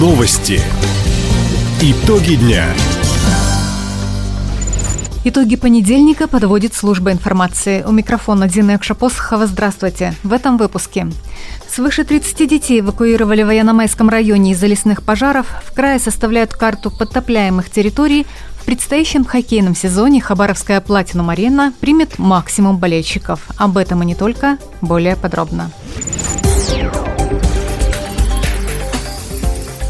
Новости. Итоги дня. Итоги понедельника подводит служба информации. У микрофона Дина Экшапосхова. Здравствуйте. В этом выпуске. Свыше 30 детей эвакуировали в Яномайском районе из-за лесных пожаров. В крае составляют карту подтопляемых территорий. В предстоящем хоккейном сезоне Хабаровская Платинум-арена примет максимум болельщиков. Об этом и не только. Более подробно.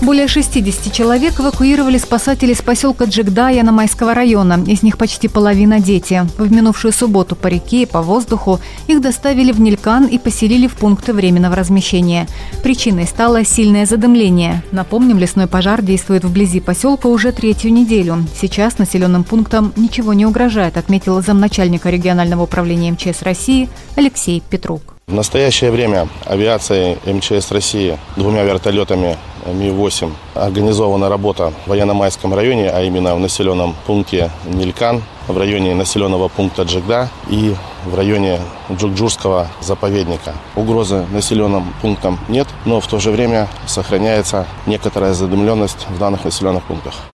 Более 60 человек эвакуировали спасатели с поселка Джигдая на Майского района. Из них почти половина – дети. В минувшую субботу по реке и по воздуху их доставили в Нилькан и поселили в пункты временного размещения. Причиной стало сильное задымление. Напомним, лесной пожар действует вблизи поселка уже третью неделю. Сейчас населенным пунктам ничего не угрожает, отметил замначальника регионального управления МЧС России Алексей Петрук. В настоящее время авиацией МЧС России двумя вертолетами Ми-8 организована работа в Военно-Майском районе, а именно в населенном пункте Нилькан, в районе населенного пункта Джигда и в районе Джукджурского заповедника. Угрозы населенным пунктам нет, но в то же время сохраняется некоторая задымленность в данных населенных пунктах.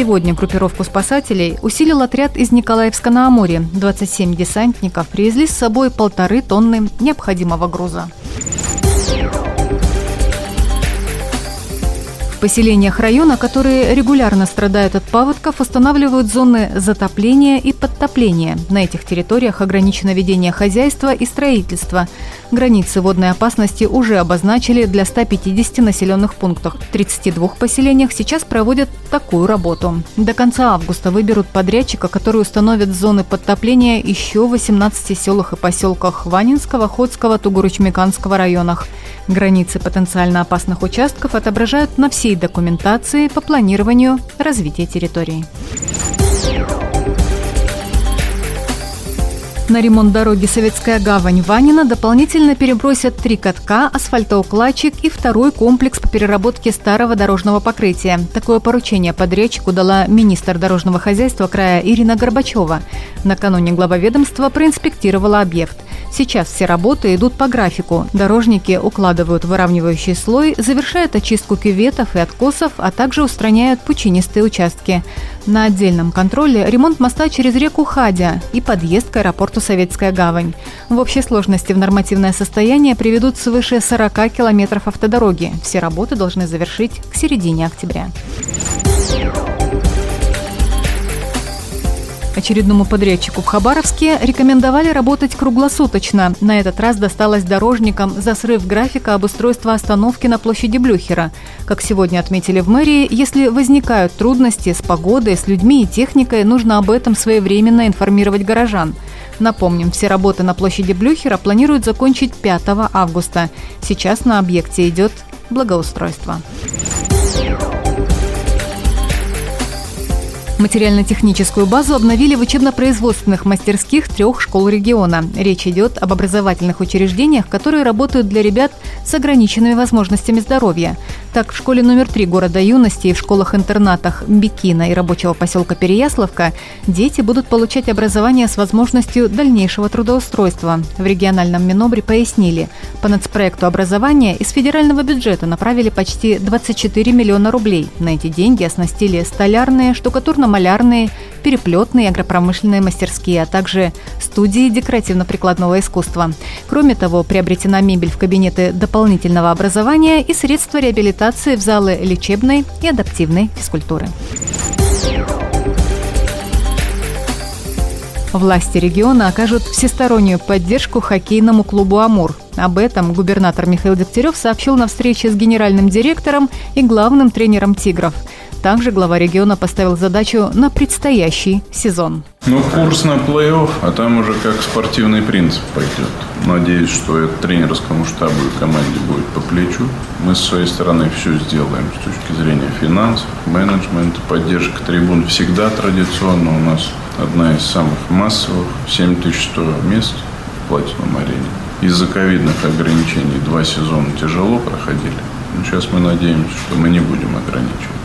Сегодня группировку спасателей усилил отряд из Николаевска на Амуре. 27 десантников привезли с собой полторы тонны необходимого груза. Поселениях района, которые регулярно страдают от паводков, устанавливают зоны затопления и подтопления. На этих территориях ограничено ведение хозяйства и строительства. Границы водной опасности уже обозначили для 150 населенных пунктов. В 32 поселениях сейчас проводят такую работу. До конца августа выберут подрядчика, который установит зоны подтопления еще в 18 селах и поселках Ванинского, Ходского, Тугуручмиканского районах. Границы потенциально опасных участков отображают на всей документации по планированию развития территории. На ремонт дороги Советская гавань Ванина дополнительно перебросят три катка, асфальтоукладчик и второй комплекс по переработке старого дорожного покрытия. Такое поручение подрядчику дала министр дорожного хозяйства края Ирина Горбачева. Накануне глава ведомства проинспектировала объект – Сейчас все работы идут по графику. Дорожники укладывают выравнивающий слой, завершают очистку кюветов и откосов, а также устраняют пучинистые участки. На отдельном контроле ремонт моста через реку Хадя и подъезд к аэропорту Советская гавань. В общей сложности в нормативное состояние приведут свыше 40 километров автодороги. Все работы должны завершить к середине октября. Очередному подрядчику в Хабаровске рекомендовали работать круглосуточно. На этот раз досталось дорожникам за срыв графика обустройства остановки на площади Блюхера. Как сегодня отметили в мэрии, если возникают трудности с погодой, с людьми и техникой, нужно об этом своевременно информировать горожан. Напомним, все работы на площади Блюхера планируют закончить 5 августа. Сейчас на объекте идет благоустройство. Материально-техническую базу обновили в учебно-производственных мастерских трех школ региона. Речь идет об образовательных учреждениях, которые работают для ребят с ограниченными возможностями здоровья. Так, в школе номер три города юности и в школах-интернатах Бикина и рабочего поселка Переяславка дети будут получать образование с возможностью дальнейшего трудоустройства. В региональном Минобре пояснили, по нацпроекту образования из федерального бюджета направили почти 24 миллиона рублей. На эти деньги оснастили столярные, штукатурно малярные, переплетные агропромышленные мастерские, а также студии декоративно-прикладного искусства. Кроме того, приобретена мебель в кабинеты дополнительного образования и средства реабилитации в залы лечебной и адаптивной физкультуры. Власти региона окажут всестороннюю поддержку хоккейному клубу «Амур». Об этом губернатор Михаил Дегтярев сообщил на встрече с генеральным директором и главным тренером «Тигров». Также глава региона поставил задачу на предстоящий сезон. Ну, курс на плей-офф, а там уже как спортивный принцип пойдет. Надеюсь, что это тренерскому штабу и команде будет по плечу. Мы с своей стороны все сделаем с точки зрения финансов, менеджмента, поддержка трибун всегда традиционно у нас одна из самых массовых, 7100 мест в Платином арене. Из-за ковидных ограничений два сезона тяжело проходили. Но сейчас мы надеемся, что мы не будем ограничивать.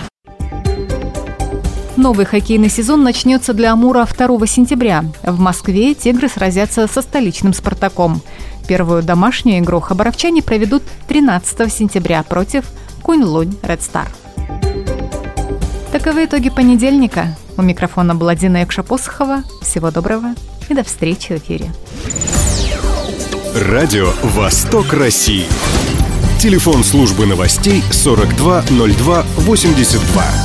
Новый хоккейный сезон начнется для Амура 2 сентября. В Москве «Тигры» сразятся со столичным «Спартаком». Первую домашнюю игру хабаровчане проведут 13 сентября против Кунь-Лунь Ред Стар. Таковы итоги понедельника. У микрофона была Дина Якшапосхова. Всего доброго и до встречи в эфире. Радио «Восток России». Телефон службы новостей 420282.